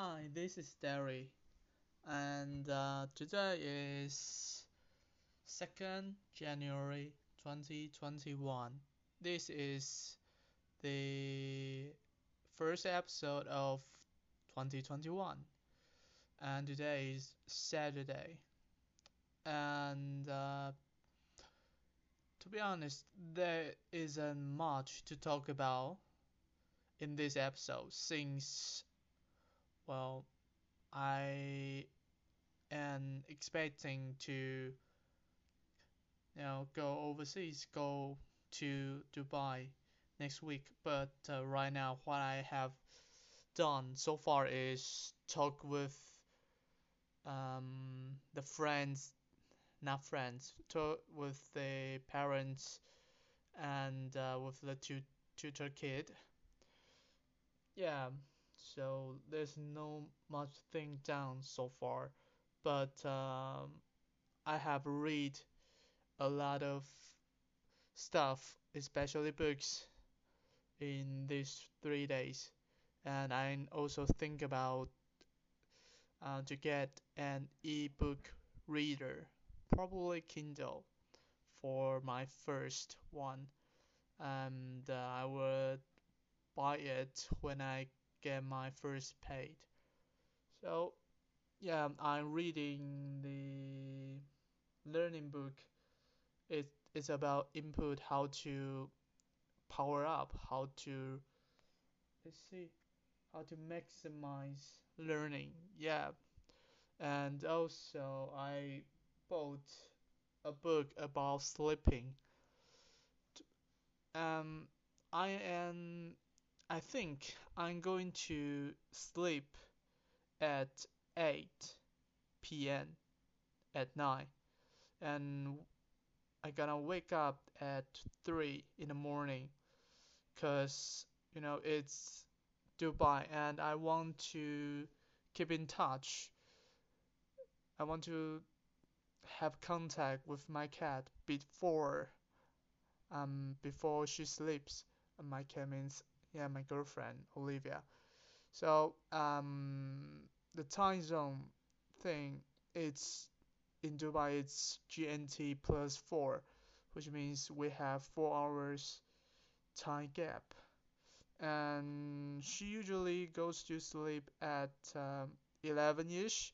Hi, this is Derry, and uh, today is 2nd January 2021. This is the first episode of 2021, and today is Saturday. And uh, to be honest, there isn't much to talk about in this episode since, well, I am expecting to, you know, go overseas, go to Dubai next week. But uh, right now, what I have done so far is talk with um, the friends, not friends, talk with the parents and uh, with the tu- tutor kid. Yeah, so there's no much thing done so far, but um, I have read a lot of stuff, especially books, in these three days, and I also think about uh, to get an e-book reader, probably Kindle, for my first one, and uh, I would buy it when I get my first paid. So yeah, I'm reading the learning book. It it's about input, how to power up, how to let's see, how to maximize learning. Yeah, and also I bought a book about sleeping. Um, I am I think I'm going to sleep at 8 p.m. at night and I gonna wake up at 3 in the morning cause you know it's Dubai and I want to keep in touch. I want to have contact with my cat before um before she sleeps. My cat means yeah my girlfriend Olivia. So um the time zone thing it's in Dubai it's GMT plus four, which means we have four hours time gap. And she usually goes to sleep at um, 11ish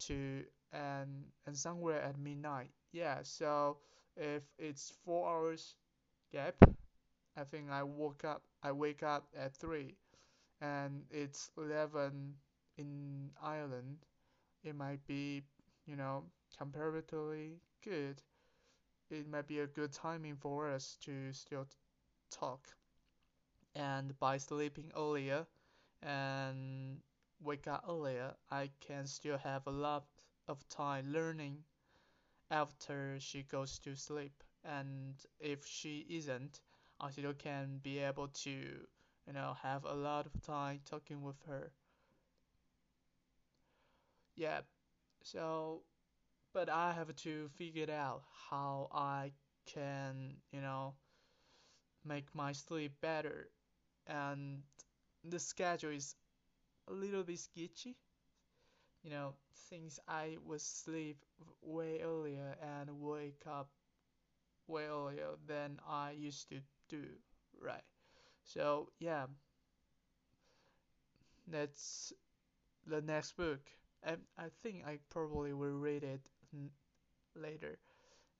to and and somewhere at midnight. Yeah, so if it's four hours gap, I think I woke up I wake up at three, and it's 11 in Ireland. It might be, you know, comparatively good. It might be a good timing for us to still talk. And by sleeping earlier and wake up earlier, I can still have a lot of time learning after she goes to sleep. And if she isn't, I still can be able to, you know, have a lot of time talking with her. Yeah, so, but I have to figure out how I can, you know, make my sleep better. And the schedule is a little bit sketchy. You know, since I would sleep way earlier and wake up way earlier than I used to do, right? So, yeah, that's the next book. And I think I probably will read it later.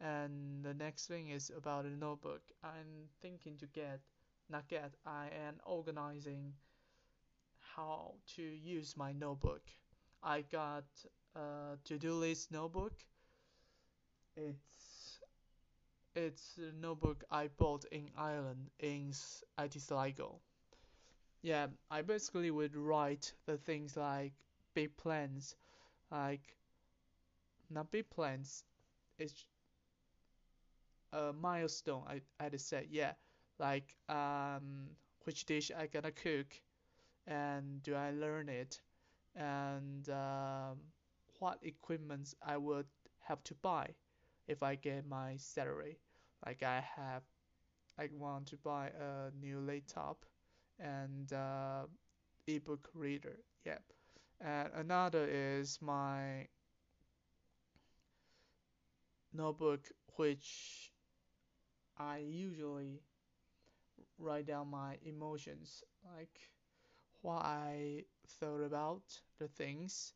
And the next thing is about a notebook. I'm thinking to get, not get, I am organizing how to use my notebook. I got a to-do list notebook. It's it's a notebook I bought in Ireland in IT Sligo. Yeah, I basically would write the things like big plans, like not big plans. It's a milestone. I I'd say yeah, like um which dish I gonna cook, and do I learn it, and um, what equipments I would have to buy if I get my salary. Like I have, I want to buy a new laptop, and uh, ebook reader. Yeah. And another is my notebook, which I usually write down my emotions, like what I thought about the things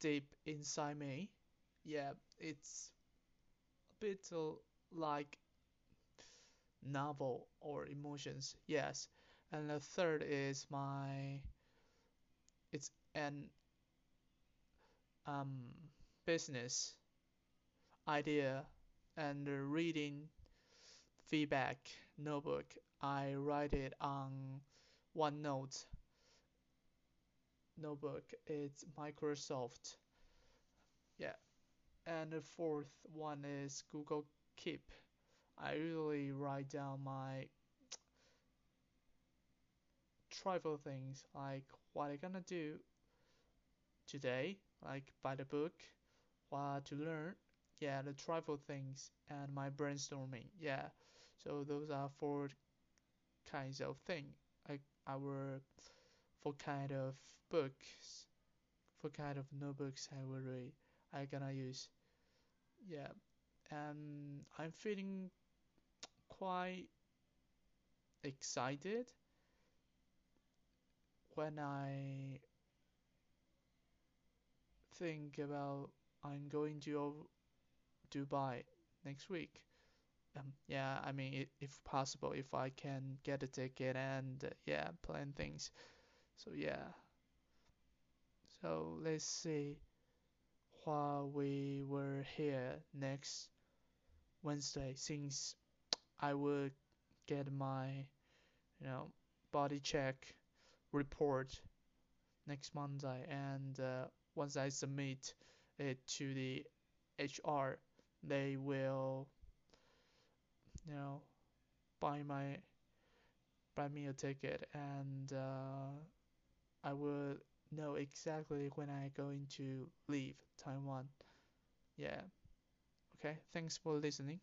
deep inside me. Yeah, it's a bit like novel or emotions. Yes. And the third is my it's an um, business idea and reading feedback notebook. I write it on OneNote notebook. It's Microsoft. Yeah. And the fourth one is Google Keep. I usually write down my trivial things like what I'm gonna do today, like by the book, what to learn, yeah, the trivial things, and my brainstorming, yeah. So those are four kinds of thing, like our for kind of books, for kind of notebooks I will read, I'm gonna use, yeah. And I'm feeling quite excited when I think about I'm going to Dubai next week. Um, yeah, I mean, if possible, if I can get a ticket and uh, yeah, plan things. So yeah. So let's see while we were here next Wednesday, since I will get my, you know, body check report next Monday, and uh, once I submit it to the HR, they will, you know, buy my buy me a ticket, and uh, I will know exactly when I going to leave Taiwan. Yeah. Okay. Thanks for listening.